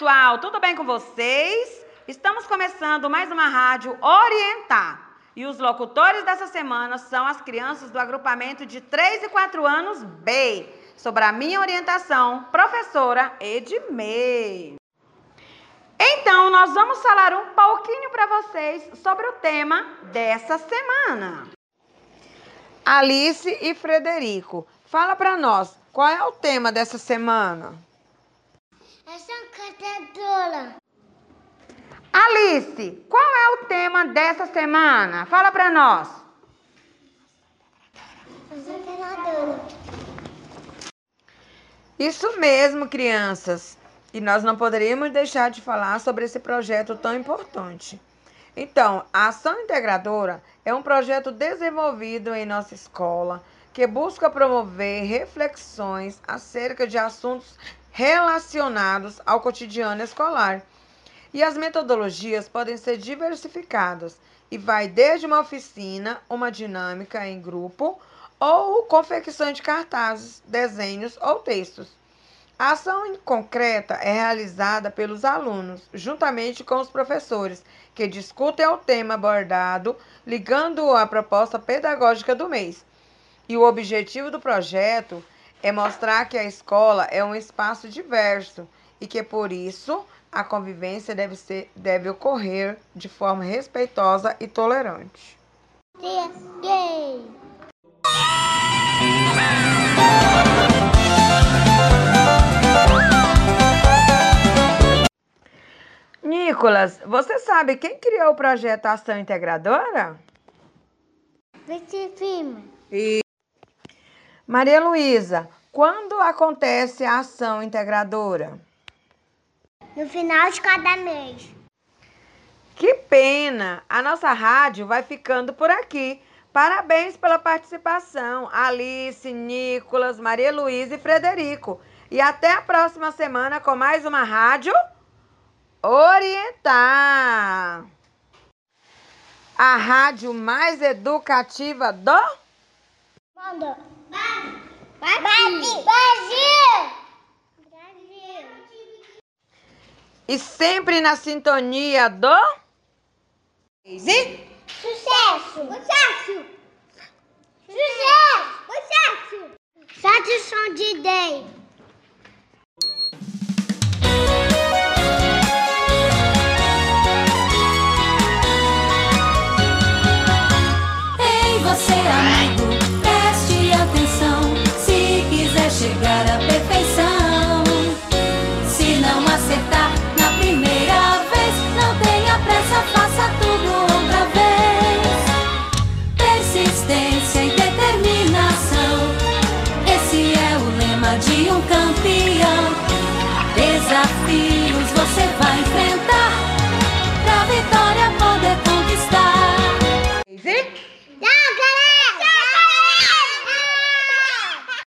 pessoal, tudo bem com vocês? Estamos começando mais uma rádio Orientar. E os locutores dessa semana são as crianças do agrupamento de 3 e 4 anos B. Sobre a minha orientação, professora Edmei. Então, nós vamos falar um pouquinho para vocês sobre o tema dessa semana. Alice e Frederico, fala para nós, qual é o tema dessa semana? Encantadora. Alice, qual é o tema dessa semana? Fala para nós. Isso mesmo, crianças. E nós não poderíamos deixar de falar sobre esse projeto tão importante. Então, a Ação Integradora é um projeto desenvolvido em nossa escola que busca promover reflexões acerca de assuntos relacionados ao cotidiano escolar. E as metodologias podem ser diversificadas e vai desde uma oficina, uma dinâmica em grupo ou confecção de cartazes, desenhos ou textos. A ação concreta é realizada pelos alunos, juntamente com os professores, que discutem o tema abordado, ligando-o à proposta pedagógica do mês. E o objetivo do projeto é mostrar que a escola é um espaço diverso e que, por isso, a convivência deve, ser, deve ocorrer de forma respeitosa e tolerante. Gay. Nicolas, você sabe quem criou o projeto Ação Integradora? Vice firme. E Maria Luísa, quando acontece a ação integradora? No final de cada mês. Que pena! A nossa rádio vai ficando por aqui. Parabéns pela participação, Alice, Nicolas, Maria Luísa e Frederico. E até a próxima semana com mais uma rádio Orientar. A rádio mais educativa do Manda. Brasil. Brasil. Brasil. e sempre na sintonia do Sucesso. Sucesso. Sucesso. Sucesso. Satisfação de day. Ei, você amigo, preservar.